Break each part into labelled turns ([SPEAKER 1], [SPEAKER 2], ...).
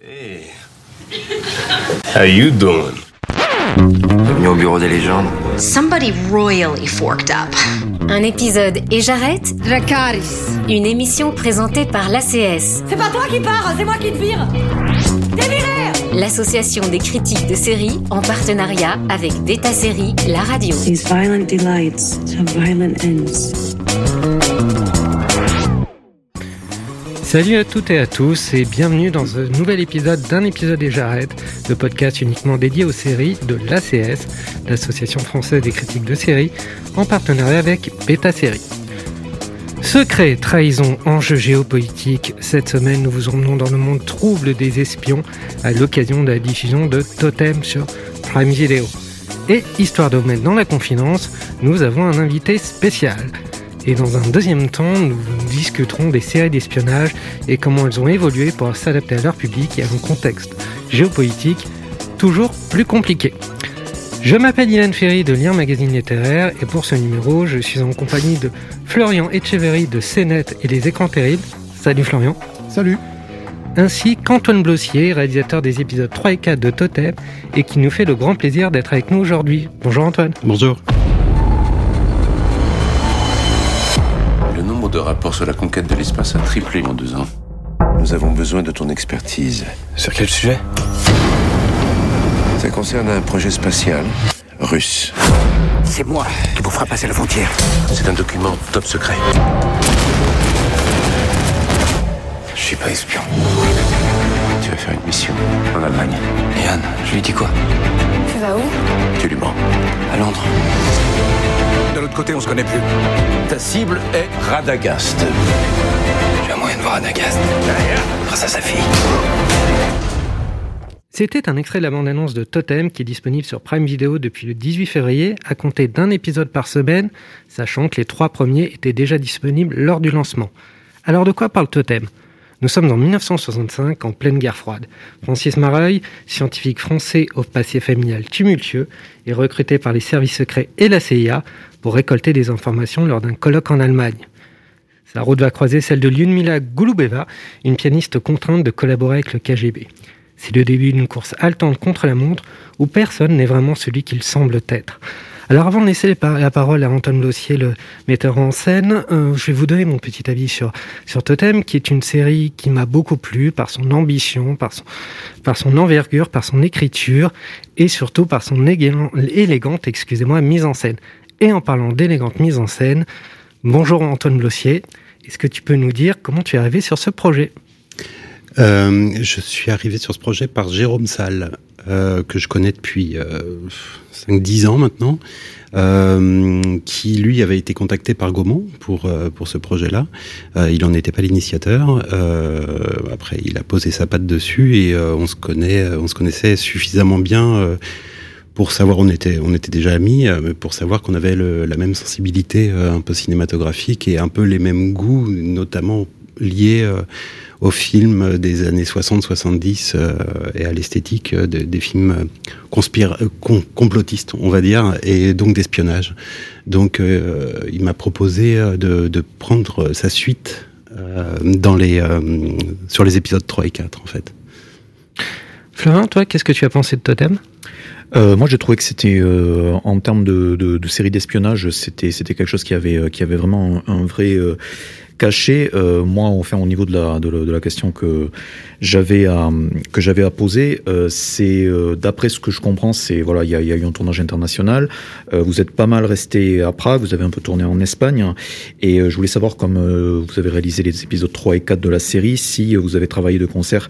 [SPEAKER 1] Hey. How you doing?
[SPEAKER 2] Bienvenue au bureau des légendes.
[SPEAKER 3] Somebody royally forked up.
[SPEAKER 4] Un épisode et j'arrête
[SPEAKER 5] Dracaris.
[SPEAKER 4] Une émission présentée par l'ACS,
[SPEAKER 5] C'est pas toi qui pars, c'est moi qui te vire. T'es viré
[SPEAKER 4] l'association des critiques de séries en partenariat avec Beta Série, la radio.
[SPEAKER 6] These violent delights have violent ends.
[SPEAKER 7] Salut à toutes et à tous et bienvenue dans un nouvel épisode d'un épisode et j'arrête, le podcast uniquement dédié aux séries de l'ACS, l'Association française des critiques de séries, en partenariat avec Beta Série. Secret, trahison, enjeux géopolitiques, cette semaine nous vous emmenons dans le monde trouble des espions à l'occasion de la diffusion de Totem sur Prime Video. Et histoire de vous mettre dans la confidence, nous avons un invité spécial. Et dans un deuxième temps, nous discuterons des séries d'espionnage et comment elles ont évolué pour s'adapter à leur public et à un contexte géopolitique toujours plus compliqué. Je m'appelle Ilan Ferry de Lire Magazine Littéraire et pour ce numéro, je suis en compagnie de Florian Echeverry de CNET et les Écrans Terribles. Salut Florian.
[SPEAKER 8] Salut.
[SPEAKER 7] Ainsi qu'Antoine Blossier, réalisateur des épisodes 3 et 4 de Totem et qui nous fait le grand plaisir d'être avec nous aujourd'hui. Bonjour Antoine.
[SPEAKER 8] Bonjour.
[SPEAKER 1] Nombre de rapports sur la conquête de l'espace a triplé en deux ans. Nous avons besoin de ton expertise.
[SPEAKER 2] Sur quel sujet?
[SPEAKER 1] Ça concerne un projet spatial russe.
[SPEAKER 2] C'est moi qui vous fera passer la frontière.
[SPEAKER 1] C'est un document top secret.
[SPEAKER 2] Je suis pas espion.
[SPEAKER 1] Tu vas faire une mission en Allemagne.
[SPEAKER 2] Yann, je lui dis quoi?
[SPEAKER 5] Tu vas où?
[SPEAKER 1] Tu lui mens.
[SPEAKER 2] À Londres. L'autre côté, on se connaît plus.
[SPEAKER 1] Ta cible est Radagast.
[SPEAKER 2] J'ai un moyen de voir Anagast. Grâce à sa fille.
[SPEAKER 7] C'était un extrait de la bande-annonce de Totem qui est disponible sur Prime Video depuis le 18 février, à compter d'un épisode par semaine, sachant que les trois premiers étaient déjà disponibles lors du lancement. Alors de quoi parle Totem? Nous sommes en 1965, en pleine guerre froide. Francis Mareuil, scientifique français au passé familial tumultueux, est recruté par les services secrets et la CIA pour récolter des informations lors d'un colloque en Allemagne. Sa route va croiser celle de Lyudmila Gouloubeva, une pianiste contrainte de collaborer avec le KGB. C'est le début d'une course haletante contre la montre où personne n'est vraiment celui qu'il semble être. Alors avant de laisser la parole à Antoine Blossier, le metteur en scène, euh, je vais vous donner mon petit avis sur, sur Totem, qui est une série qui m'a beaucoup plu par son ambition, par son, envergure, par son écriture et surtout par son élégante excusez-moi, mise en scène. Et en parlant d'élégante mise en scène, bonjour Antoine Blossier, est-ce que tu peux nous dire comment tu es arrivé sur ce projet?
[SPEAKER 8] Euh, je suis arrivé sur ce projet par Jérôme Salle, euh, que je connais depuis euh, 5-10 ans maintenant, euh, qui lui avait été contacté par Gaumont pour, pour ce projet-là. Il n'en était pas l'initiateur. Après, il a posé sa patte dessus et on, se connaît, on se connaissait suffisamment bien. pour savoir, on était, on était déjà amis, mais pour savoir qu'on avait la même sensibilité un peu cinématographique et un peu les mêmes goûts, notamment liés aux films des années 60-70 euh, et à l'esthétique euh, de- des films euh, conspira- euh, com- complotistes, on va dire, et donc d'espionnage. Donc, euh, il m'a proposé de, de prendre sa suite euh, dans les, euh, sur les épisodes 3 et 4, en fait.
[SPEAKER 7] Florent, toi, qu'est-ce que tu as pensé de Totem?
[SPEAKER 9] Euh, moi, j'ai trouvé que c'était, euh, en termes de, de, de série d'espionnage, c'était, c'était quelque chose qui avait, qui avait vraiment un, un vrai euh, cachet. Euh, moi, enfin, au niveau de la, de la, de la question que j'avais à, que j'avais à poser, euh, c'est, euh, d'après ce que je comprends, c'est, voilà, il y y a eu un tournage international. Euh, vous êtes pas mal resté à Prague, vous avez un peu tourné en Espagne. Et euh, je voulais savoir, comme euh, vous avez réalisé les épisodes 3 et 4 de la série, si euh, vous avez travaillé de concert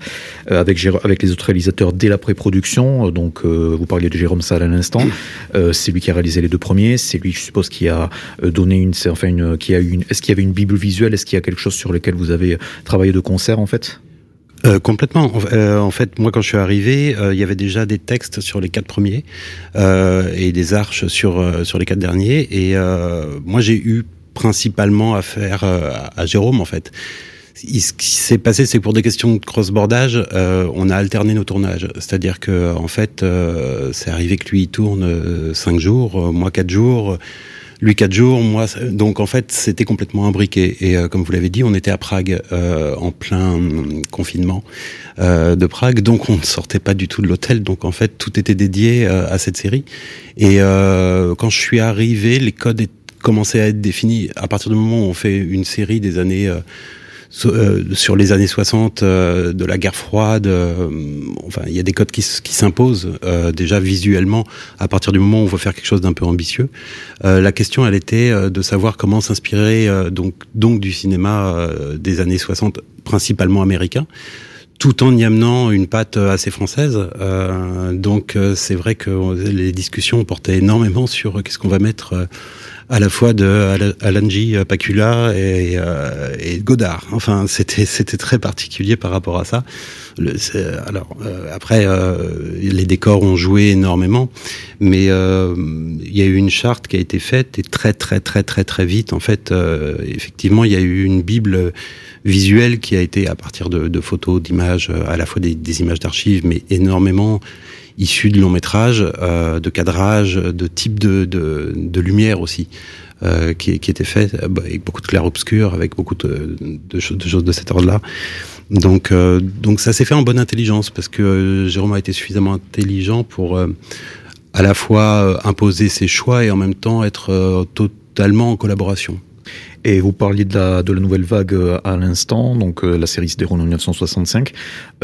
[SPEAKER 9] euh, avec, avec les autres réalisateurs dès la pré-production. Donc, euh, vous parliez de Jérôme Salle à l'instant. Euh, c'est lui qui a réalisé les deux premiers. C'est lui, je suppose, qui a donné une, enfin, une, qui a eu une. Est-ce qu'il y avait une bible visuelle? Est-ce qu'il y a quelque chose sur lequel vous avez travaillé de concert en fait?
[SPEAKER 8] Euh, complètement. En, euh, en fait, moi, quand je suis arrivé, euh, il y avait déjà des textes sur les quatre premiers euh, et des arches sur euh, sur les quatre derniers. Et euh, moi, j'ai eu principalement affaire euh, à, Jérôme, en fait. Ce qui s'est passé, c'est que pour des questions de cross-bordage, euh, on a alterné nos tournages. C'est-à-dire que, en fait, euh, c'est arrivé que lui il tourne euh, cinq jours, euh, moi quatre jours. Lui quatre jours, moi. Donc en fait, c'était complètement imbriqué. Et euh, comme vous l'avez dit, on était à Prague euh, en plein hum, confinement euh, de Prague, donc on ne sortait pas du tout de l'hôtel. Donc en fait, tout était dédié à cette série. Et quand je suis arrivé, les codes commençaient à être définis. À partir du moment où on fait une série des années euh, sur les années 60 euh, de la guerre froide. Euh, enfin, il y a des codes qui, s'imposent déjà visuellement à partir du moment où on veut faire quelque chose d'un peu ambitieux. la question, elle était de savoir comment s'inspirer donc donc du cinéma des années 60, principalement américain tout en y amenant une patte assez française. Euh, donc c'est vrai que les discussions portaient énormément sur qu'est-ce qu'on va mettre à la fois de Alan J. Pacula et, euh, et Godard. Enfin, c'était c'était très particulier par rapport à ça. Alors euh, après, euh, les décors ont joué énormément, mais euh, il y a eu une charte qui a été faite et très très très très très vite. En fait, effectivement, il y a eu une bible visuelle qui a été à partir de, de photos, d'images, à la fois des, des images d'archives, mais énormément issus de long métrage, euh, de cadrage, de type de, de, de lumière aussi. Euh, qui, qui était fait euh, bah, avec beaucoup de clair-obscur, avec beaucoup de, de choses de cet ordre-là. Donc, euh, donc ça s'est fait en bonne intelligence parce que euh, Jérôme a été suffisamment intelligent pour à la fois imposer ses choix et en même temps être totalement en collaboration.
[SPEAKER 9] Et vous parliez de la, de la nouvelle vague euh, à l'instant, donc euh, la série se déroule en 1965.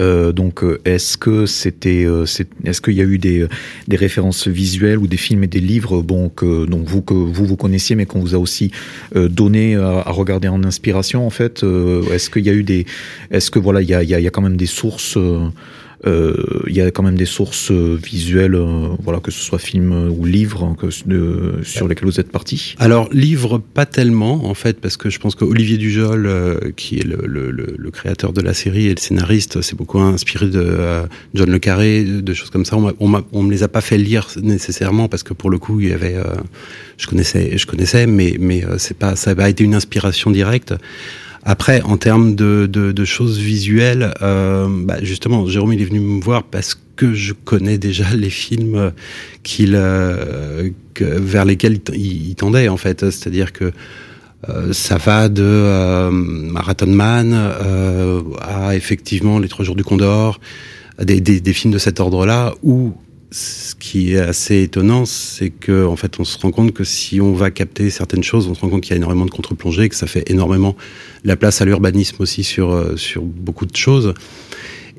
[SPEAKER 9] Euh, donc est-ce que c'était, est-ce qu'il y a eu des, des références visuelles ou des films et des livres, bon que donc vous que vous vous connaissiez, mais qu'on vous a aussi donné à, à, regarder en inspiration en fait. est-ce qu'il y a eu des, est-ce que voilà il y a, il y a, quand même des sources euh, il y a quand même des sources euh, visuelles, euh, voilà, que ce soit film ou livre, hein, que, sur lesquels vous êtes parti
[SPEAKER 8] Alors, livre, pas tellement, en fait, parce que je pense qu'Olivier Dujol, qui est le, créateur de la série et le scénariste, s'est beaucoup inspiré de John Le Carré, de choses comme ça. On, on me les a pas fait lire nécessairement, parce que pour le coup, il y avait, je connaissais, je connaissais, mais, mais c'est pas, ça n'a été une inspiration directe. Après, en termes de, de, de choses visuelles, euh, bah justement, Jérôme il est venu me voir parce que je connais déjà les films qu'il euh, vers lesquels il, tendait en fait. C'est-à-dire que euh, ça va de euh, Marathon Man euh, à effectivement Les Trois Jours du Condor, des, des, des films de cet ordre-là où ce qui est assez étonnant, c'est que en fait, on se rend compte que si on va capter certaines choses, on se rend compte qu'il y a énormément de contre-plongées, que ça fait énormément la place à l'urbanisme aussi sur euh, sur beaucoup de choses.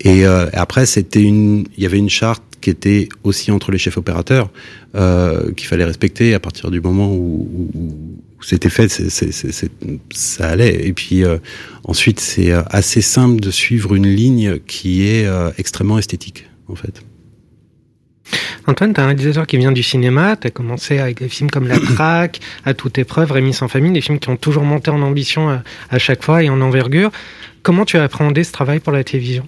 [SPEAKER 8] Et euh, après, c'était une, il y avait une charte qui était aussi entre les chefs opérateurs euh, qu'il fallait respecter à partir du moment où, où, c'était fait, c'est, c'est, c'est, ça allait. Et puis euh, ensuite, c'est euh, assez simple de suivre une ligne qui est extrêmement esthétique, en fait.
[SPEAKER 7] Antoine, tu as un réalisateur qui vient du cinéma, tu as commencé avec des films comme La Traque, À toute épreuve, Rémi sans famille, des films qui ont toujours monté en ambition à, à chaque fois et en envergure. Comment tu as appréhendé ce travail pour la télévision?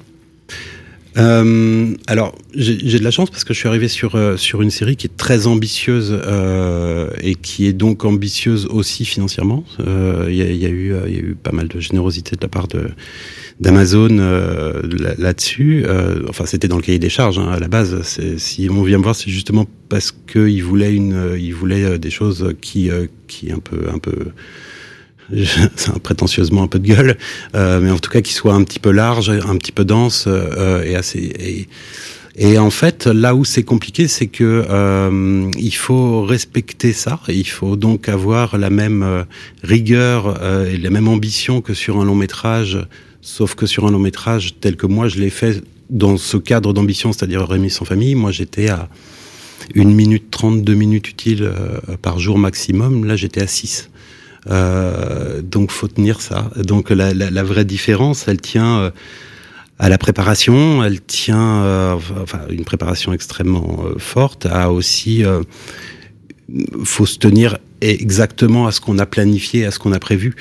[SPEAKER 8] Euh, alors, j'ai de la chance parce que je suis arrivé sur euh, sur une série qui est très ambitieuse euh, et qui est donc ambitieuse aussi financièrement. Il euh, y, a, y, a eu il y a eu pas mal de générosité de la part de d'Amazon euh, là-dessus. Euh, enfin, c'était dans le cahier des charges hein, à la base. Si on vient me voir, c'est justement parce qu'ils voulaient une, ils voulaient des choses qui qui un peu un peu c'est prétentieusement un peu de gueule, euh, mais en tout cas qui soit un petit peu large, un petit peu dense euh, et assez. Et, et, en fait, là où c'est compliqué, c'est que euh, il faut respecter ça. Il faut donc avoir la même euh, rigueur euh, et la même ambition que sur un long métrage, sauf que sur un long métrage tel que moi je l'ai fait dans ce cadre d'ambition, c'est-à-dire Rémi sans famille, moi j'étais à une minute trente, deux minutes utiles par jour maximum. Là, j'étais à 6. Euh, donc faut tenir ça. Donc la, la, la, vraie différence, elle tient euh, à la préparation, elle tient euh, enfin une préparation extrêmement euh, forte, à aussi faut se tenir exactement à ce qu'on a planifié, à ce qu'on a prévu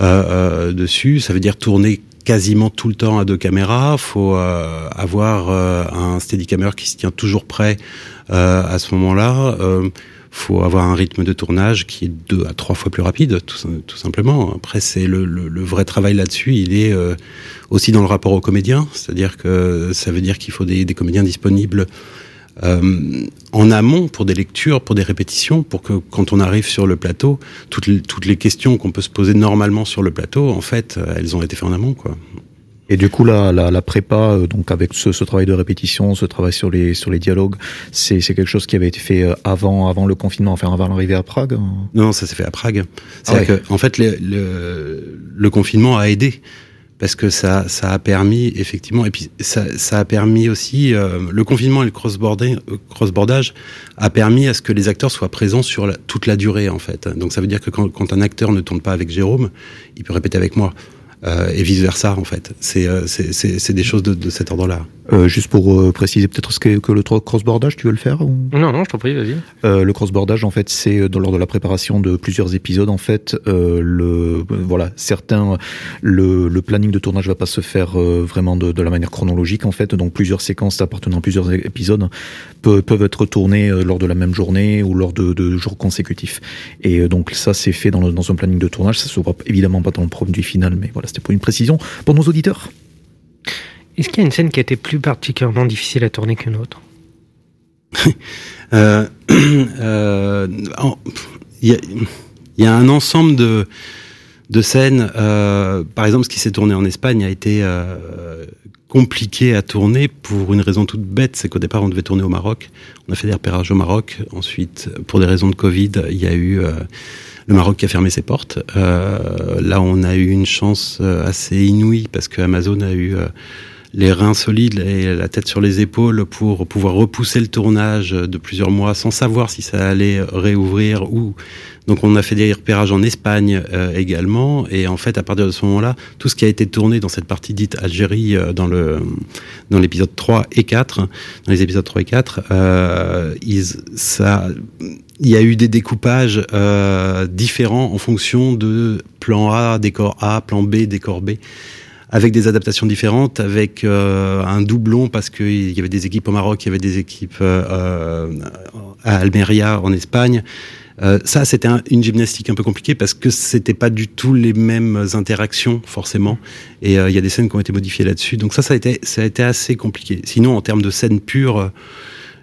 [SPEAKER 8] dessus. Ça veut dire tourner quasiment tout le temps à deux caméras. Faut avoir un steadicammer qui se tient toujours prêt à ce moment-là faut avoir un rythme de tournage qui est deux à trois fois plus rapide, tout, simplement. Après, c'est le, le, le, vrai travail là-dessus. Il est euh, aussi dans le rapport aux comédiens, c'est-à-dire que ça veut dire qu'il faut des, des, comédiens disponibles euh, en amont pour des lectures, pour des répétitions, pour que quand on arrive sur le plateau, toutes les, toutes les questions qu'on peut se poser normalement sur le plateau, en fait, euh, elles ont été faites en amont, quoi.
[SPEAKER 9] Et du coup, la, la, la prépa, euh, donc avec ce, ce, travail de répétition, ce travail sur les sur les dialogues, c'est quelque chose qui avait été fait euh, avant avant le confinement, enfin avant l'arrivée à Prague. Hein
[SPEAKER 8] non, ça s'est fait à Prague. C'est ah ouais. que, en fait, le, le, le, confinement a aidé parce que ça ça a permis effectivement et puis ça ça a permis aussi euh, le confinement et le cross-bordage cross -bordage a permis à ce que les acteurs soient présents sur la, toute la durée en fait. Donc ça veut dire que quand, quand un acteur ne tourne pas avec Jérôme, il peut répéter avec moi. Euh, et vice versa en fait. C'est euh, c'est des choses de, de cet ordre-là.
[SPEAKER 9] Euh, juste pour euh, préciser peut-être ce qu'est que le cross-bordage, tu veux le faire ou...
[SPEAKER 7] Non, non, je t'en prie, vas-y.
[SPEAKER 9] Euh, le cross-bordage, en fait, c'est lors de la préparation de plusieurs épisodes, en fait, le voilà, certains, le, le planning de tournage va pas se faire vraiment de, de, la manière chronologique, en fait, donc plusieurs séquences appartenant à plusieurs épisodes peuvent, peuvent être tournées lors de la même journée ou lors de, de jours consécutifs. Et donc ça, c'est fait dans, le, dans un planning de tournage, ça se voit évidemment pas dans le produit final, mais voilà, c'était pour une précision pour nos auditeurs.
[SPEAKER 7] Est-ce qu'il y a une scène qui a été plus particulièrement difficile à tourner qu'une autre?
[SPEAKER 8] Euh, euh, Il y, y, a un ensemble de, de scènes. Euh, par exemple, ce qui s'est tourné en Espagne a été euh, compliqué à tourner pour une raison toute bête, c'est qu'au départ on devait tourner au Maroc. On a fait des repérages au Maroc. Ensuite, pour des raisons de Covid, il y a eu euh, le Maroc qui a fermé ses portes. Euh, là, on a eu une chance assez inouïe parce que Amazon a eu les reins solides et la tête sur les épaules pour pouvoir repousser le tournage de plusieurs mois sans savoir si ça allait réouvrir ou donc on a fait des repérages en Espagne euh, également. Et en fait à partir de ce moment-là tout ce qui a été tourné dans cette partie dite Algérie euh, dans le dans l'épisode 3 et 4 dans les épisodes 3 et 4 euh, il y a eu des découpages différents en fonction de plan A décor A plan B décor B avec des adaptations différentes, avec euh, un doublon parce qu'il y avait des équipes au Maroc, il y avait des équipes euh, à Almeria en Espagne. Euh, ça, c'était un, une gymnastique un peu compliquée parce que c'était pas du tout les mêmes interactions forcément, et euh, il y a des scènes qui ont été modifiées là-dessus. Donc ça, ça a été, ça a été assez compliqué. Sinon, en termes de scène pure,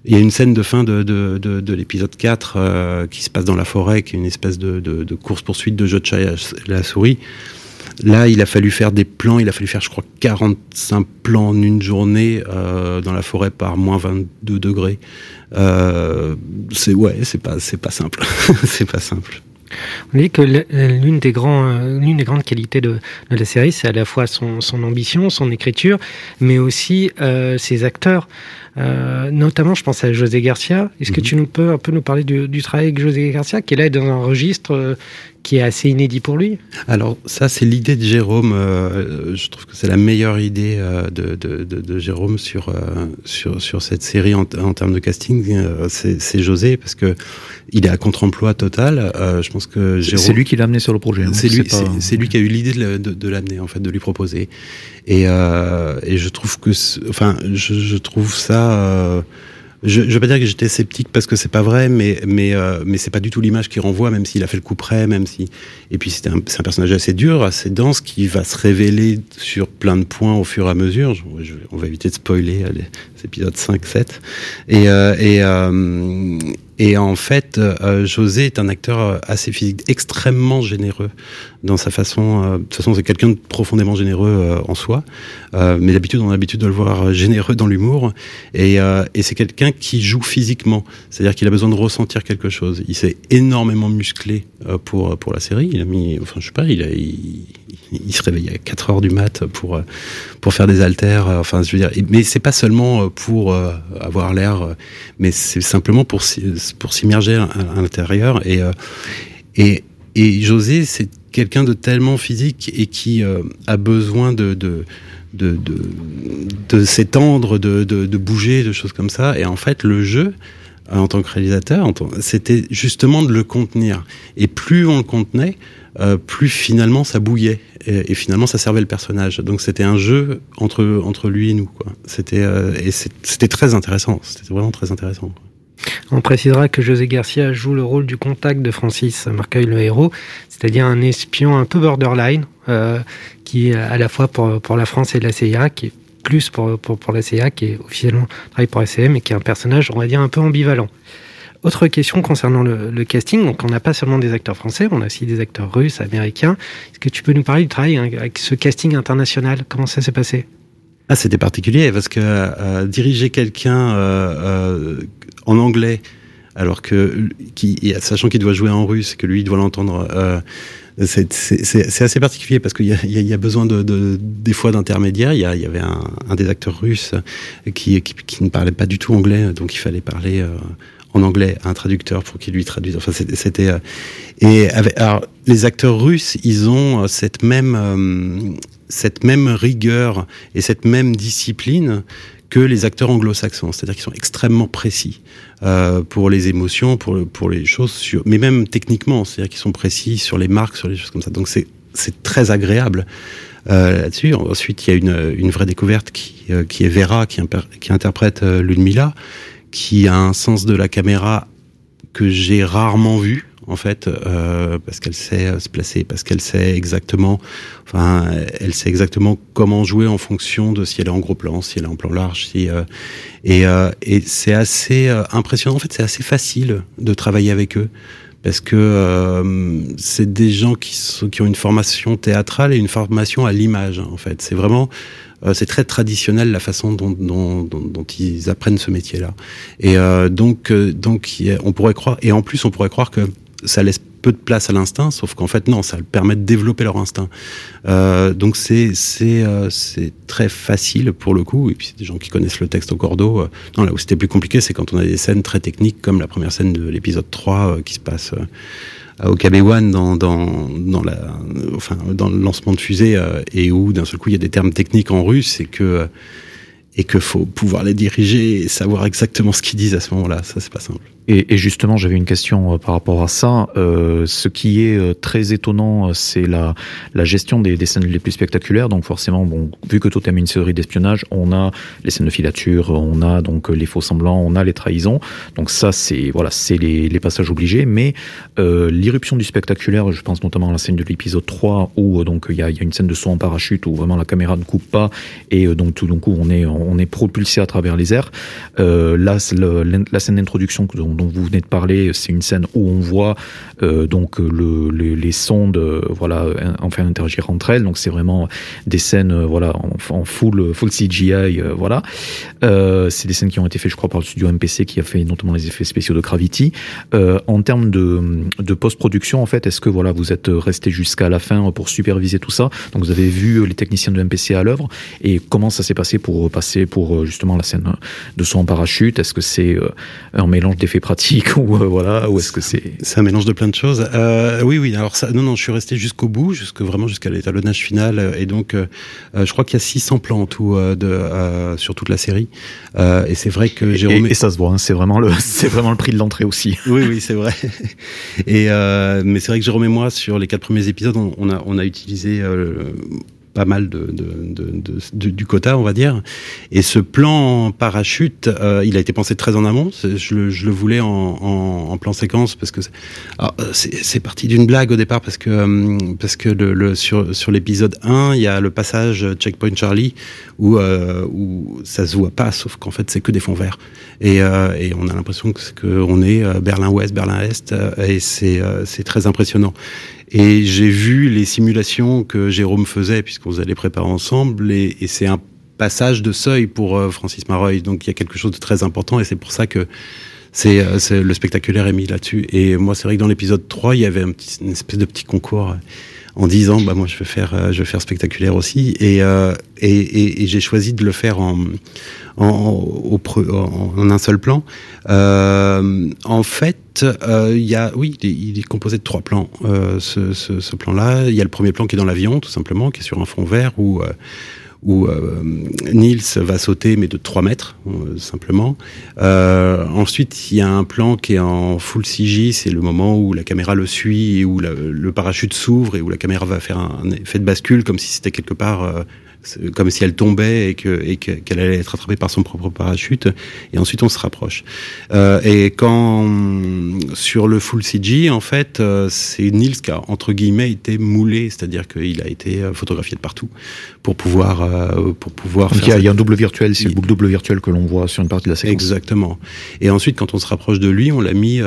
[SPEAKER 8] il y a une scène de fin de, de, de, de l'épisode 4 euh, qui se passe dans la forêt, qui est une espèce de, course-poursuite de jeu de chat et la souris. Là, il a fallu faire des plans, il a fallu faire, je crois, 45 plans en une journée euh, dans la forêt par moins 22 degrés. Euh, c'est ouais, c'est pas, c'est pas simple, c'est pas simple.
[SPEAKER 7] On dit que l'une des, grands, l'une des grandes qualités de, de la série, c'est à la fois son, son, ambition, son écriture, mais aussi euh, ses acteurs. Euh, notamment, je pense à José Garcia. Est-ce mm -hmm. que tu nous peux un peu nous parler du, du travail avec José Garcia, qui est là dans un registre euh, qui est assez inédit pour lui
[SPEAKER 8] Alors ça, c'est l'idée de Jérôme. Euh, je trouve que c'est la meilleure idée euh, de, de, de, de, Jérôme sur, euh, sur, sur cette série en, en termes de casting. c'est José parce que il est à contre-emploi total. je pense que Jérôme.
[SPEAKER 9] C'est lui qui l'a amené sur le projet. Hein.
[SPEAKER 8] C'est lui, pas... c'est lui qui a eu l'idée de, de l'amener en fait, de lui proposer. Et, et je trouve que, enfin, je, je trouve ça je, je veux pas dire que j'étais sceptique parce que c'est pas vrai, mais mais euh, mais c'est pas du tout l'image qui renvoie, même s'il a fait le coup près, même si. Et puis c'est un, un personnage assez dur, assez dense, qui va se révéler sur plein de points au fur et à mesure. Je, on va éviter de spoiler les épisodes 5, 7. Et euh, et euh, et en fait, euh, José est un acteur assez physique, extrêmement généreux dans sa façon. De toute façon, c'est quelqu'un de profondément généreux en soi. Mais d'habitude, on a l'habitude de le voir généreux dans l'humour. Et, et c'est quelqu'un qui joue physiquement. C'est-à-dire qu'il a besoin de ressentir quelque chose. Il s'est énormément musclé pour pour la série. Il a mis, enfin, je sais pas, il, il se réveillait à 4 heures du mat pour pour faire des haltères. Enfin, je veux dire, mais c'est pas seulement pour avoir l'air, mais c'est simplement pour pour s'immerger à, l'intérieur et et et José, c'est quelqu'un de tellement physique et qui euh, a besoin de, de, de, s'étendre, de, de bouger, de choses comme ça. Et en fait, le jeu, en tant que réalisateur, c'était justement de le contenir. Et plus on le contenait, euh, plus finalement ça bouillait. Et, finalement ça servait le personnage. Donc c'était un jeu entre, entre lui et nous. C'était euh, et c'était très intéressant. C'était vraiment très intéressant.
[SPEAKER 7] On précisera que José Garcia joue le rôle du contact de Francis Marcueil, le héros, c'est-à-dire un espion un peu borderline, euh, qui à la fois pour, pour la France et la CIA, qui est plus pour, pour, pour la CIA, qui est officiellement travaille pour SM et qui est un personnage, on va dire, un peu ambivalent. Autre question concernant le, le casting, donc on n'a pas seulement des acteurs français, on a aussi des acteurs russes, américains. Est-ce que tu peux nous parler du travail hein, avec ce casting international? Comment ça s'est passé?
[SPEAKER 8] Ah, c'était particulier parce que euh, diriger quelqu'un euh, euh, en anglais, alors que sachant qu'il doit jouer en russe, que lui doit l'entendre. Euh, c'est assez particulier parce qu'il y, a besoin de, de des fois d'intermédiaires. Il, il, y avait un, des acteurs russes qui, ne parlait pas du tout anglais, donc il fallait parler euh, en anglais à un traducteur pour qu'il lui traduise. Enfin, c'était euh, et avec, alors les acteurs russes, ils ont cette même rigueur et cette même discipline que les acteurs anglo-saxons, c'est-à-dire qu'ils sont extrêmement précis euh, pour les émotions, pour pour les choses, sur, mais même techniquement, c'est-à-dire qu'ils sont précis sur les marques, sur les choses comme ça. Donc c'est c'est très agréable euh, là-dessus. Ensuite, il y a une, une vraie découverte qui, euh, qui est Vera, qui, qui interprète euh, Ludmilla, qui a un sens de la caméra que j'ai rarement vu en fait, euh, parce qu'elle sait se placer, parce qu'elle sait exactement, enfin, elle sait exactement comment jouer en fonction de si elle est en gros plan, si elle est en plan large, si euh, et, euh, et c'est assez impressionnant. En fait, c'est assez facile de travailler avec eux parce que euh, c'est des gens qui, sont, qui ont une formation théâtrale et une formation à l'image. En fait, c'est vraiment euh, c'est très traditionnel la façon dont, dont, dont, dont ils apprennent ce métier-là. Et euh, donc, donc, on pourrait croire, et en plus, on pourrait croire que ça laisse peu de place à l'instinct, sauf qu'en fait non, ça permet de développer leur instinct. Euh, donc c'est euh, très facile pour le coup. Et puis c'est des gens qui connaissent le texte au cordeau. Euh, non là où c'était plus compliqué, c'est quand on a des scènes très techniques comme la première scène de l'épisode 3 qui se passe au KB1 dans, dans, dans, la, enfin, dans le lancement de fusée et où d'un seul coup il y a des termes techniques en russe et que et que faut pouvoir les diriger et savoir exactement ce qu'ils disent à ce moment-là. Ça, c'est pas simple.
[SPEAKER 9] Et, justement, j'avais une question euh, par rapport à ça. Euh, ce qui est euh, très étonnant, c'est la, gestion des, scènes les plus spectaculaires. Donc forcément, vu que Totem est une série d'espionnage, on a les scènes de filature, on a donc les faux semblants, on a les trahisons. Donc ça, c'est voilà, c'est les, passages obligés. Mais l'irruption du spectaculaire, je pense notamment à la scène de l'épisode 3 où donc il y a, y a, une scène de saut en parachute où vraiment la caméra ne coupe pas et donc tout d'un coup on est on est propulsé à travers les airs. Euh, là, la scène d'introduction dont, vous venez de parler, c'est une scène où on voit euh, donc le, les, sondes, euh, voilà, enfin interagir entre elles. Donc c'est vraiment des scènes, voilà, en, full full CGI, voilà. c'est des scènes qui ont été faites, je crois, par le studio MPC qui a fait notamment les effets spéciaux de Gravity. en termes de, de post-production, en fait, est-ce que voilà, vous êtes resté jusqu'à la fin pour superviser tout ça? Donc vous avez vu les techniciens de MPC à l'œuvre et comment ça s'est passé pour passer pour justement la scène de son en parachute Est-ce que c'est un mélange d'effets pratiques ou voilà, ou est-ce que c'est
[SPEAKER 8] C'est un mélange de plein de choses. Euh, oui, oui. Alors ça, non, non, je suis resté jusqu'au bout, jusque vraiment jusqu'à l'étalonnage final, et donc euh, je crois qu'il y a 600 plans en tout euh, de euh, sur toute la série. et c'est vrai que Jérôme
[SPEAKER 9] et, et, ça se voit, hein, c'est vraiment le c'est vraiment le prix de l'entrée aussi.
[SPEAKER 8] oui, oui, c'est vrai. Et mais c'est vrai que Jérôme et moi sur les quatre premiers épisodes, on, on a on a utilisé pas mal de, de, de, du quota, on va dire. Et ce plan parachute, euh, il a été pensé très en amont. Je le, voulais en, plan séquence parce que c'est parti d'une blague au départ parce que euh, parce que le, sur sur l'épisode 1, il y a le passage Checkpoint Charlie où euh, où ça se voit pas, sauf qu'en fait c'est que des fonds verts et, euh, et on a l'impression que qu'on est Berlin Ouest, Berlin Est et c'est c'est très impressionnant. Et j'ai vu les simulations que Jérôme faisait, puisqu'on les préparer ensemble, et, et c'est un passage de seuil pour euh, Francis Maroy. Donc il y a quelque chose de très important, et c'est pour ça que c'est euh, le spectaculaire est mis là-dessus. Et moi, c'est vrai que dans l'épisode 3, il y avait un petit, une espèce de petit concours en disant bah moi je vais faire euh, je vais faire spectaculaire aussi et euh, et, et, et j'ai choisi de le faire en en, en, en un seul plan euh, en fait il y a oui il est, composé de trois plans ce, ce, ce plan là il y a le premier plan qui est dans l'avion tout simplement qui est sur un fond vert où euh, Niels va sauter, mais de 3 mètres, euh, simplement. Euh, ensuite, il y a un plan qui est en full CG, c'est le moment où la caméra le suit et où le parachute s'ouvre et où la caméra va faire un, effet de bascule, comme si c'était quelque part comme si elle tombait et que et qu'elle allait être attrapée par son propre parachute. Et ensuite, on se rapproche. Euh, et quand sur le full CG, en fait, euh, c'est Nils qui a entre guillemets été moulé, c'est-à-dire qu'il a été euh, photographié de partout pour pouvoir euh, pour pouvoir.
[SPEAKER 9] il, y a, il y, a un double virtuel, c'est le double virtuel que l'on voit sur une partie de la séquence.
[SPEAKER 8] Exactement. Et ensuite, quand on se rapproche de lui, on l'a mis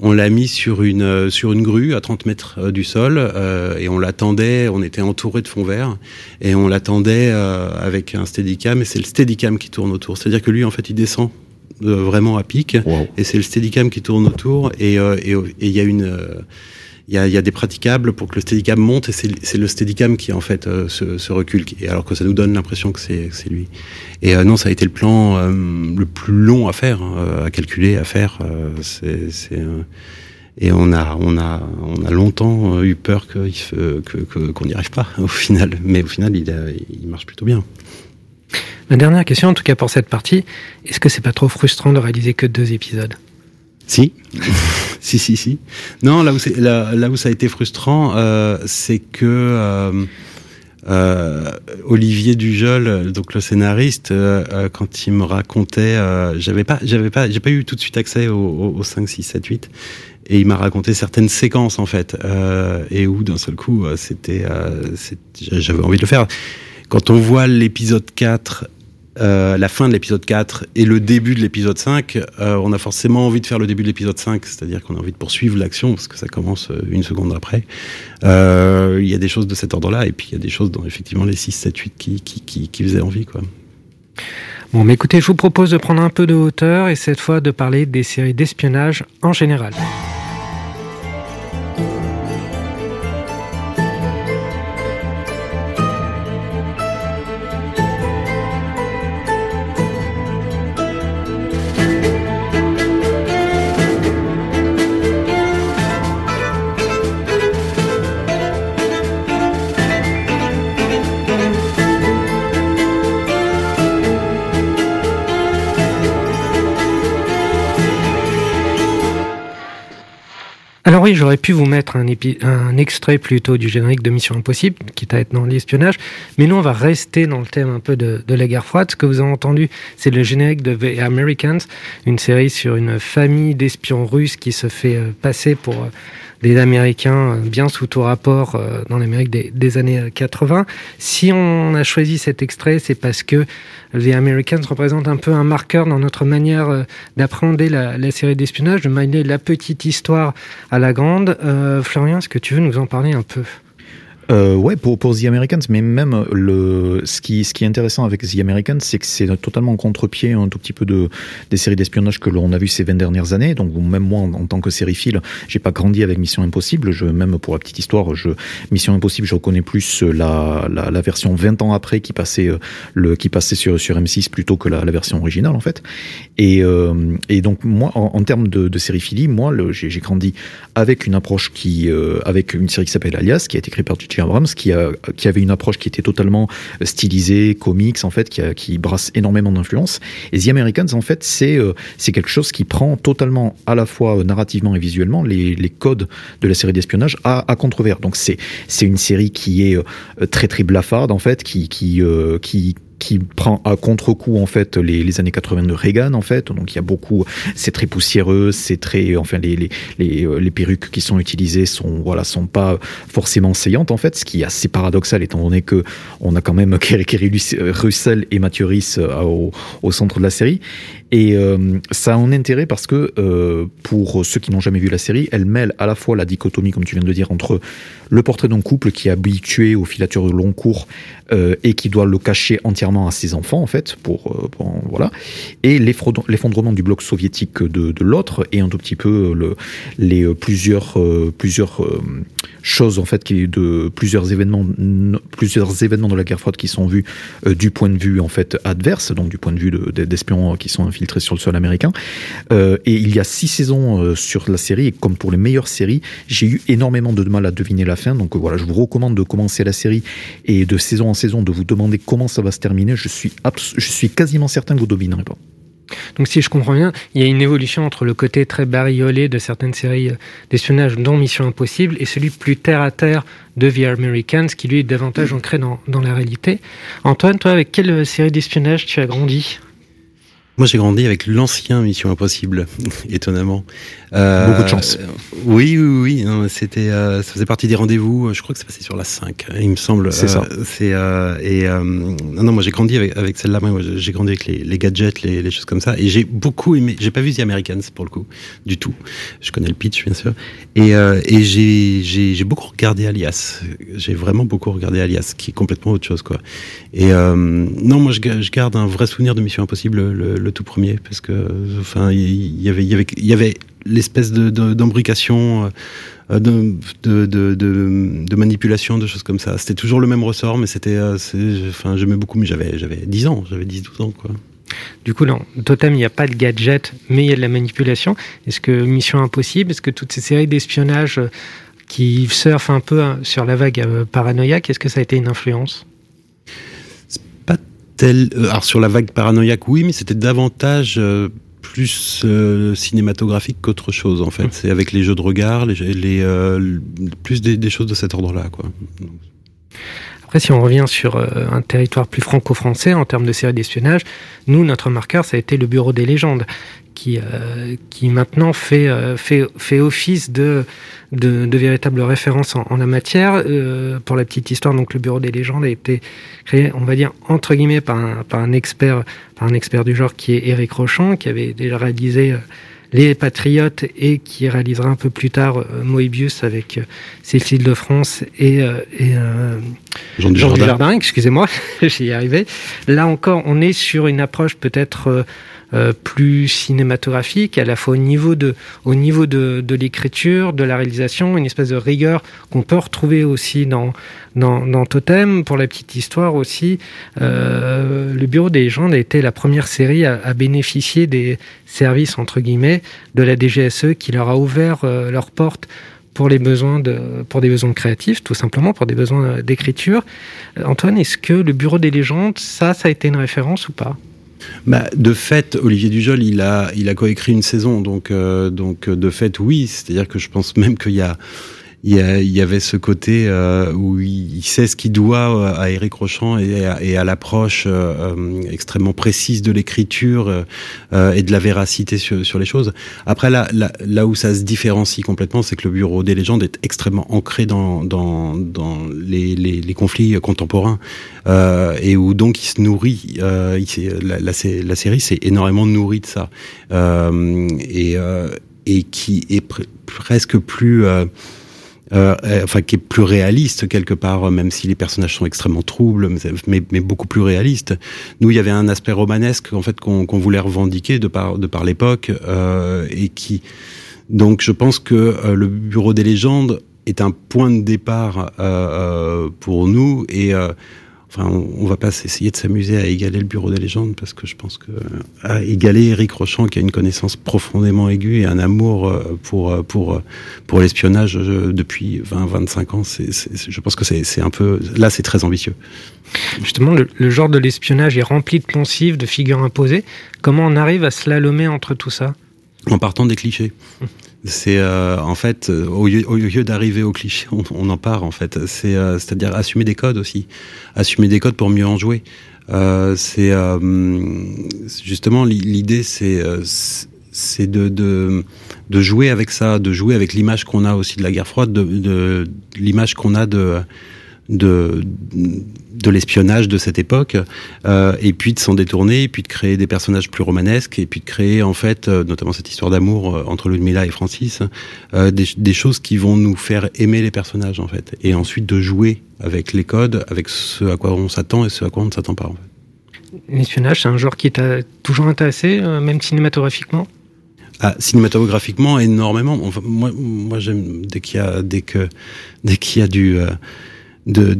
[SPEAKER 8] on l'a mis sur une euh, sur une grue à 30 mètres euh, du sol euh, et on l'attendait. On était entouré de fond vert et on l'attendait avec un steadicam. Et c'est le steadicam qui tourne autour. C'est-à-dire que lui, en fait, il descend vraiment à pic et c'est le steadicam qui tourne autour. Et il y a une il y a, y a, des praticables pour que le steadicam monte et c'est le steadicam qui en fait euh, se, se, recule et alors que ça nous donne l'impression que c'est lui. Et euh, non ça a été le plan euh, le plus long à faire hein, à calculer à faire c'est et on a on a on a longtemps eu peur qu'on que, n'y arrive pas au final. Mais au final il, il marche plutôt bien.
[SPEAKER 7] Ma dernière question, en tout cas pour cette partie, est-ce que c'est pas trop frustrant de réaliser que deux épisodes?
[SPEAKER 8] Si, si, si, si. Non, là où, là, là où ça a été frustrant, euh, c'est que euh, euh, Olivier Dujol, donc le scénariste, euh, quand il me racontait, euh, j'avais pas, j'avais pas, j'ai pas eu tout de suite accès au, au, 5, 6, 7, 8, et il m'a raconté certaines séquences en fait, et où d'un seul coup, c'était, j'avais envie de le faire. Quand on voit l'épisode 4 euh, la fin de l'épisode 4 et le début de l'épisode 5, euh, on a forcément envie de faire le début de l'épisode 5, c'est-à-dire qu'on a envie de poursuivre l'action parce que ça commence euh, une seconde après. Il y a des choses de cet ordre-là et puis il y a des choses dans effectivement les 6, 7, 8 qui, qui, qui, qui faisaient envie. Quoi.
[SPEAKER 7] Bon, mais écoutez, je vous propose de prendre un peu de hauteur et cette fois de parler des séries d'espionnage en général. Oui, j'aurais pu vous mettre un, extrait plutôt du générique de Mission Impossible, qui à être dans l'espionnage, mais nous on va rester dans le thème un peu de, de la guerre froide. Ce que vous avez entendu, c'est le générique de The Americans, une série sur une famille d'espions russes qui se fait euh, passer pour euh, des Américains euh, bien sous tout rapport euh, dans l'Amérique des, des, années 80. Si on a choisi cet extrait, c'est parce que The Americans représente un peu un marqueur dans notre manière euh, d'appréhender la, la, série d'espionnage, de manier la petite histoire à la grande. Euh, Florian, est-ce que tu veux nous en parler un peu?
[SPEAKER 9] Euh, ouais, pour, pour The Americans, mais même le, ce, qui, ce qui est intéressant avec The Americans, c'est que c'est totalement contre-pied un tout petit peu de, des séries d'espionnage que l'on a vu ces 20 dernières années. Donc, même moi, en, tant que sériephile, j'ai pas grandi avec Mission Impossible. Je, même pour la petite histoire, je, Mission Impossible, je reconnais plus la, la, la version 20 ans après qui passait, euh, le, qui passait sur, sur M6 plutôt que la, la version originale, en fait. Et, euh, et donc, moi, en, en termes de, de moi, j'ai grandi avec une approche qui, euh, avec une série qui s'appelle Alias, qui a été créée par Abrams, qui, a, qui avait une approche qui était totalement stylisée, comics, en fait, qui, qui brasse énormément d'influence. Et The Americans, en fait, c'est euh, quelque chose qui prend totalement, à la fois euh, narrativement et visuellement, les, les codes de la série d'espionnage à, à contrevers. Donc c'est c'est une série qui est euh, très très blafarde, en fait, qui qui qui qui prend à contre-coup en fait les, années 80 de Reagan en fait. Donc il y a beaucoup c'est très poussiéreux c'est très enfin les, les, les, euh, les perruques qui sont utilisées sont voilà sont pas forcément saillantes en fait ce qui est assez paradoxal étant donné que on a quand même Kerry Russell et Mathieu Rhys euh, au, au centre de la série et euh, ça a un intérêt parce que euh, pour ceux qui n'ont jamais vu la série, elle mêle à la fois la dichotomie, comme tu viens de dire, entre le portrait d'un couple qui est habitué aux filatures de long cours euh, et qui doit le cacher entièrement à ses enfants, en fait, pour, voilà, et l'effondrement du bloc soviétique de, l'autre et un tout petit peu le, les plusieurs plusieurs choses en fait qui de plusieurs événements plusieurs événements de la guerre froide qui sont vus du point de vue en fait adverse, donc du point de vue d'espions de, qui sont infiltrés sur le sol américain. Euh, et il y a six saisons euh, sur la série, et comme pour les meilleures séries, j'ai eu énormément de mal à deviner la fin. Donc euh, voilà, je vous recommande de commencer la série et de saison en saison de vous demander comment ça va se terminer. Je suis, je suis quasiment certain que vous dominerez pas.
[SPEAKER 7] Donc si je comprends bien, il y a une évolution entre le côté très bariolé de certaines séries d'espionnage, dont Mission Impossible, et celui plus terre à terre de The Americans, qui lui est davantage ancré dans, dans la réalité. Antoine, toi, avec quelle série d'espionnage tu as grandi?
[SPEAKER 8] Moi, j'ai grandi avec l'ancien Mission Impossible, étonnamment.
[SPEAKER 9] Euh, Beaucoup de chance.
[SPEAKER 8] oui, oui, oui. C'était, euh, ça faisait partie des rendez-vous. Je crois que c'est passé sur la 5, il me semble.
[SPEAKER 9] C'est ça.
[SPEAKER 8] Euh, c'est et non, non, moi j'ai grandi avec, avec celle-là. Moi, j'ai grandi avec les, les gadgets, les, les, choses comme ça. Et j'ai beaucoup aimé. J'ai pas vu The Americans pour le coup, du tout. Je connais le pitch, bien sûr. Et, et j'ai, j'ai, j'ai beaucoup regardé Alias. J'ai vraiment beaucoup regardé Alias, qui est complètement autre chose, quoi. Et non, moi je, je, garde un vrai souvenir de Mission Impossible. Le, le tout premier parce que enfin il y avait l'espèce de d'embrication euh, de, manipulation de choses comme ça. C'était toujours le même ressort mais c'était euh, enfin j'aimais beaucoup mais j'avais j'avais 10 ans j'avais 10 12 ans quoi.
[SPEAKER 7] Du coup, non, Totem, il n'y a pas de gadget, mais il y a de la manipulation. Est-ce que Mission Impossible, est-ce que toutes ces séries d'espionnage euh, qui surfent un peu hein, sur la vague paranoïaque, est-ce que ça a été une influence?
[SPEAKER 8] Euh, alors sur la vague paranoïaque, oui, mais c'était davantage euh, plus euh, cinématographique qu'autre chose en fait. Hum. C'est avec les jeux de regard, les, plus des, choses de cet ordre-là, quoi.
[SPEAKER 7] Après, si on revient sur un territoire plus franco-français en termes de séries d'espionnage, nous, notre marqueur, ça a été le Bureau des légendes, qui, euh, qui maintenant fait, euh, fait, fait office de, de, de véritable référence en, la matière. Euh, pour la petite histoire, donc le Bureau des légendes a été créé, on va dire, entre guillemets, par un, par un, expert, par un expert du genre qui est Éric Rochon, qui avait déjà réalisé les Patriotes et qui réalisera un peu plus tard Moebius avec Cécile de France et, et
[SPEAKER 8] Jean Dujardin,
[SPEAKER 7] excusez-moi, j'y ai arrivé. Là encore, on est sur une approche peut-être euh, plus cinématographique, à la fois au niveau de, au niveau de, de l'écriture, de la réalisation, une espèce de rigueur qu'on peut retrouver aussi dans, dans, dans, Totem. Pour la petite histoire aussi, euh, le Bureau des légendes a été la première série à, à, bénéficier des services, entre guillemets, de la DGSE qui leur a ouvert euh, leurs portes pour les besoins de, pour des besoins créatifs, tout simplement, pour des besoins d'écriture. Antoine, est-ce que le Bureau des légendes, ça, ça a été une référence ou pas?
[SPEAKER 8] Bah, de fait, Olivier Dujol, il a, il a coécrit une saison, donc, euh, donc de fait, oui. C'est-à-dire que je pense même qu'il y a il y, avait ce côté euh, où il, sait ce qu'il doit euh, à Éric Rochant et à, l'approche euh, extrêmement précise de l'écriture et de la véracité sur, les choses. Après, là, là, où ça se différencie complètement, c'est que le Bureau des légendes est extrêmement ancré dans, dans, les, conflits contemporains et où donc il se nourrit. la, la, série s'est énormément nourrie de ça et, et qui est presque plus euh, euh, enfin qui est plus réaliste quelque part, même si les personnages sont extrêmement troubles, mais, beaucoup plus réalistes. Nous, il y avait un aspect romanesque en fait qu'on voulait revendiquer de par de par l'époque euh, et qui donc je pense que euh, le Bureau des légendes est un point de départ euh, pour nous et Enfin, on, va pas essayer de s'amuser à égaler le Bureau des légendes parce que je pense que à égaler Eric Rochant qui a une connaissance profondément aiguë et un amour euh, pour euh, pour euh, pour l'espionnage depuis 20-25 ans, je pense que c'est un peu là c'est très ambitieux.
[SPEAKER 7] Justement, le, le genre de l'espionnage est rempli de poncifs, de figures imposées. Comment on arrive à slalomer entre tout ça?
[SPEAKER 8] En partant des clichés. C'est euh, en fait euh, au lieu, d'arriver au cliché, on, en part en fait. Euh, c'est-à-dire assumer des codes aussi, assumer des codes pour mieux en jouer. c'est justement l'idée, c'est de, jouer avec ça, de jouer avec l'image qu'on a aussi de la guerre froide, de, de l'image qu'on a de de, de l'espionnage de cette époque, euh, et puis de s'en détourner, et puis de créer des personnages plus romanesques, et puis de créer en fait, euh, notamment cette histoire d'amour euh, entre Ludmilla et Francis, euh, des, des, choses qui vont nous faire aimer les personnages en fait, et ensuite de jouer avec les codes, avec ce à quoi on s'attend et ce à quoi on ne s'attend pas en fait.
[SPEAKER 7] L'espionnage, c'est un genre qui t'a toujours intéressé, même cinématographiquement?
[SPEAKER 8] Ah, cinématographiquement énormément. Enfin, moi, moi j'aime dès qu'il y a dès que dès qu'il y a du de,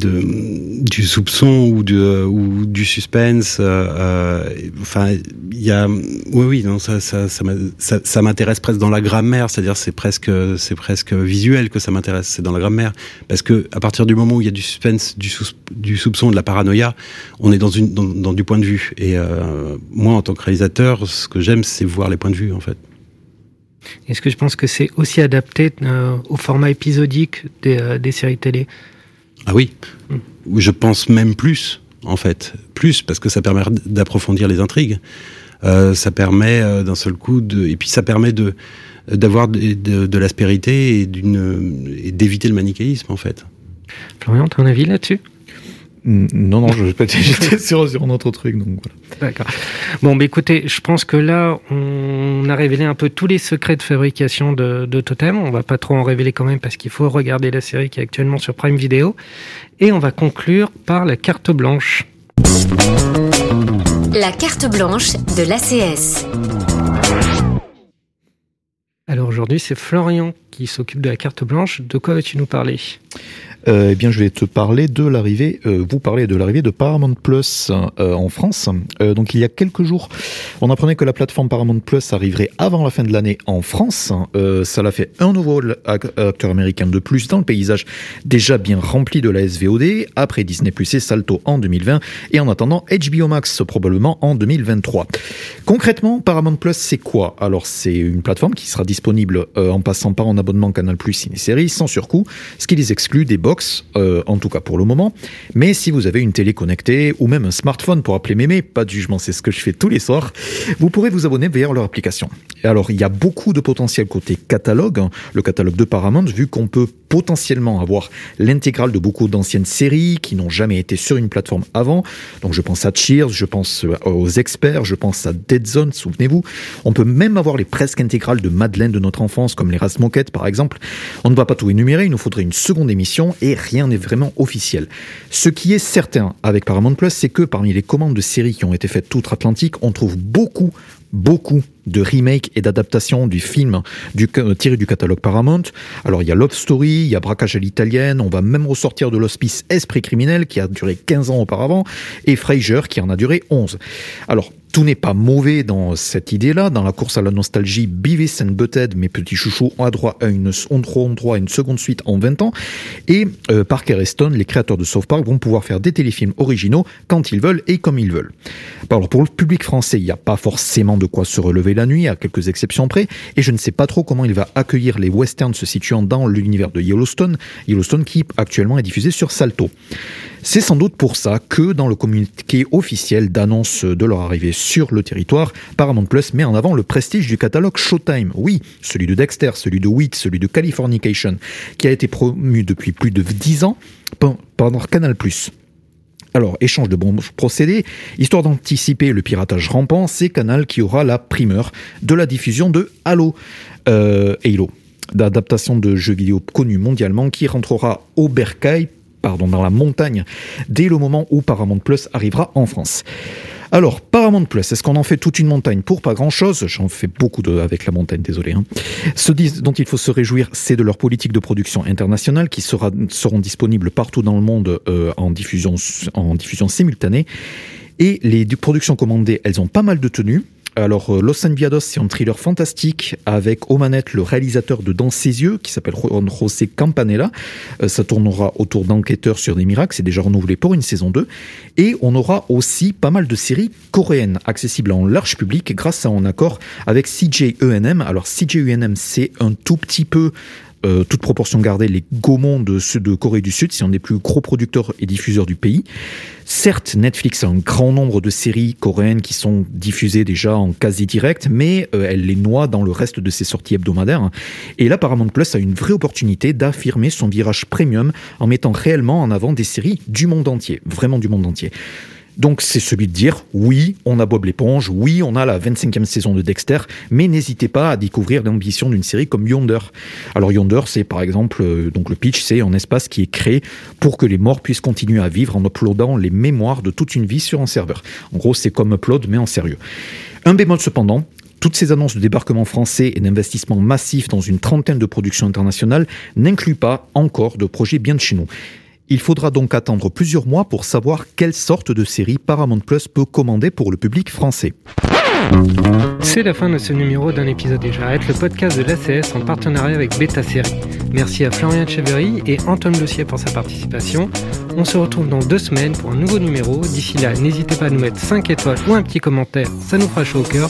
[SPEAKER 8] du soupçon ou, ou du suspense. Euh, enfin, il y a, oui, oui, non, ça, ça, ça, m'intéresse presque dans la grammaire, c'est-à-dire c'est presque, c'est presque visuel que ça m'intéresse, c'est dans la grammaire, parce que à partir du moment où il y a du suspense, du, du soupçon, de la paranoïa, on est dans une, dans, du point de vue. Et euh, moi, en tant que réalisateur, ce que j'aime, c'est voir les points de vue, en fait.
[SPEAKER 7] Est-ce que je pense que c'est aussi adapté euh, au format épisodique euh, des séries télé?
[SPEAKER 8] Ah oui, je pense même plus, en fait. Plus, parce que ça permet d'approfondir les intrigues. Euh, ça permet euh, d'un seul coup. Et puis ça permet d'avoir de, de, l'aspérité et d'éviter le manichéisme, en fait.
[SPEAKER 7] Florian, un avis là-dessus?
[SPEAKER 9] Non, non, j'étais sur, sur un autre truc, donc voilà.
[SPEAKER 7] D'accord. Bon, bah écoutez, je pense que là, on a révélé un peu tous les secrets de fabrication de, de Totem. On va pas trop en révéler quand même parce qu'il faut regarder la série qui est actuellement sur Prime Video. Et on va conclure par la carte blanche.
[SPEAKER 4] La carte blanche de l'ACS.
[SPEAKER 7] Alors aujourd'hui, c'est Florian qui s'occupe de la carte blanche. De quoi vas-tu nous parler?
[SPEAKER 9] Eh bien, je vais te parler de l'arrivée, euh, vous parler de l'arrivée de Paramount Plus euh, en France. Euh, donc, il y a quelques jours, on apprenait que la plateforme Paramount Plus arriverait avant la fin de l'année en France. Euh, ça l'a fait un nouveau acteur américain de plus dans le paysage déjà bien rempli de la SVOD, après Disney Plus et Salto en 2020, et en attendant HBO Max probablement en 2023. Concrètement, Paramount Plus, c'est quoi? Alors, c'est une plateforme qui sera disponible en passant par un abonnement Canal Plus ciné-série sans surcoût, ce qui les exclut des euh, en tout cas pour le moment. Mais si vous avez une télé connectée ou même un smartphone pour appeler mémé, pas de jugement, c'est ce que je fais tous les soirs, vous pourrez vous abonner via leur application. Alors, il y a beaucoup de potentiel côté catalogue, hein, le catalogue de Paramount, vu qu'on peut potentiellement avoir l'intégrale de beaucoup d'anciennes séries qui n'ont jamais été sur une plateforme avant. Donc je pense à Cheers, je pense euh, aux experts, je pense à Dead Zone, souvenez-vous. On peut même avoir les presque intégrales de Madeleine de notre enfance, comme les Moquettes par exemple. On ne va pas tout énumérer, il nous faudrait une seconde émission et rien n'est vraiment officiel. Ce qui est certain avec Paramount Plus, c'est que parmi les commandes de séries qui ont été faites outre-Atlantique, on trouve beaucoup, beaucoup de remake et d'adaptation du film euh, tiré du catalogue Paramount. Alors il y a Love Story, il y a Braquage à l'italienne, on va même ressortir de l'hospice Esprit criminel qui a duré 15 ans auparavant, et Frasier qui en a duré 11. Alors tout n'est pas mauvais dans cette idée-là. Dans la course à la nostalgie, Beavis and Butthead, mes petits chouchous, ont droit à une, ont droit à une seconde suite en 20 ans. Et euh, Parker et Stone, les créateurs de South Park, vont pouvoir faire des téléfilms originaux quand ils veulent et comme ils veulent. Alors pour le public français, il n'y a pas forcément de quoi se relever la nuit, à quelques exceptions près, et je ne sais pas trop comment il va accueillir les westerns se situant dans l'univers de Yellowstone, Yellowstone qui actuellement est diffusé sur Salto. C'est sans doute pour ça que dans le communiqué officiel d'annonce de leur arrivée sur le territoire, Paramount Plus met en avant le prestige du catalogue Showtime. Oui, celui de Dexter, celui de Wheat, celui de Californication, qui a été promu depuis plus de 10 ans pendant Canal Plus. Alors, échange de bons procédés, histoire d'anticiper le piratage rampant, c'est Canal qui aura la primeur de la diffusion de Halo, euh, Halo d'adaptation de jeux vidéo connus mondialement qui rentrera au bercail pardon, dans la montagne dès le moment où Paramount Plus arrivera en France. Alors, Paramount Plus, est-ce qu'on en fait toute une montagne pour pas grand-chose? J'en fais beaucoup avec la montagne, désolé. Hein. Ce dont il faut se réjouir, c'est de leur politique de production internationale qui sera, seront disponibles partout dans le monde euh, en, diffusion, en diffusion simultanée. Et les productions commandées, elles ont pas mal de tenues. Alors, euh, Los Enviados, c'est un thriller fantastique avec aux le réalisateur de Dans ses yeux, qui s'appelle José Campanella. Euh, ça tournera autour d'enquêteurs sur des miracles, c'est déjà renouvelé pour une saison 2. Et on aura aussi pas mal de séries coréennes accessibles en large public grâce à un accord avec CJENM. Alors, CJENM, c'est un tout petit peu euh, toute proportion gardée, les Gaumont de, de Corée du Sud, c'est un des plus gros producteurs et diffuseurs du pays. Certes, Netflix a un grand nombre de séries coréennes qui sont diffusées déjà en quasi direct, mais euh, elle les noie dans le reste de ses sorties hebdomadaires. Et là, Paramount Plus a une vraie opportunité d'affirmer son virage premium en mettant réellement en avant des séries du monde entier, vraiment du monde entier. Donc c'est celui de dire oui, on a Bob l'éponge, oui, on a la 25e saison de Dexter, mais n'hésitez pas à découvrir l'ambition d'une série comme Yonder. Alors Yonder, c'est par exemple, euh, donc le pitch, c'est un espace qui est créé pour que les morts puissent continuer à vivre en uploadant les mémoires de toute une vie sur un serveur. En gros, c'est comme Upload, mais en sérieux. Un bémol cependant, toutes ces annonces de débarquement français et d'investissement massif dans une trentaine de productions internationales n'incluent pas encore de projets bien de chez nous. Il faudra donc attendre plusieurs mois pour savoir quelle sorte de série Paramount Plus peut commander pour le public français.
[SPEAKER 7] C'est la fin de ce numéro d'un épisode et j'arrête le podcast de l'ACS en partenariat avec Beta Série. Merci à Florian Cheverry et Antoine Lossier pour sa participation. On se retrouve dans deux semaines pour un nouveau numéro. D'ici là, n'hésitez pas à nous mettre 5 étoiles ou un petit commentaire, ça nous fera chaud au cœur.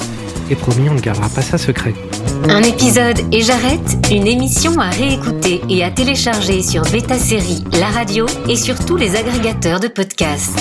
[SPEAKER 7] Et promis, on ne gardera pas ça secret.
[SPEAKER 4] Un épisode et j'arrête, une émission à réécouter et à télécharger sur Beta Série, la radio et sur tous les agrégateurs de podcasts.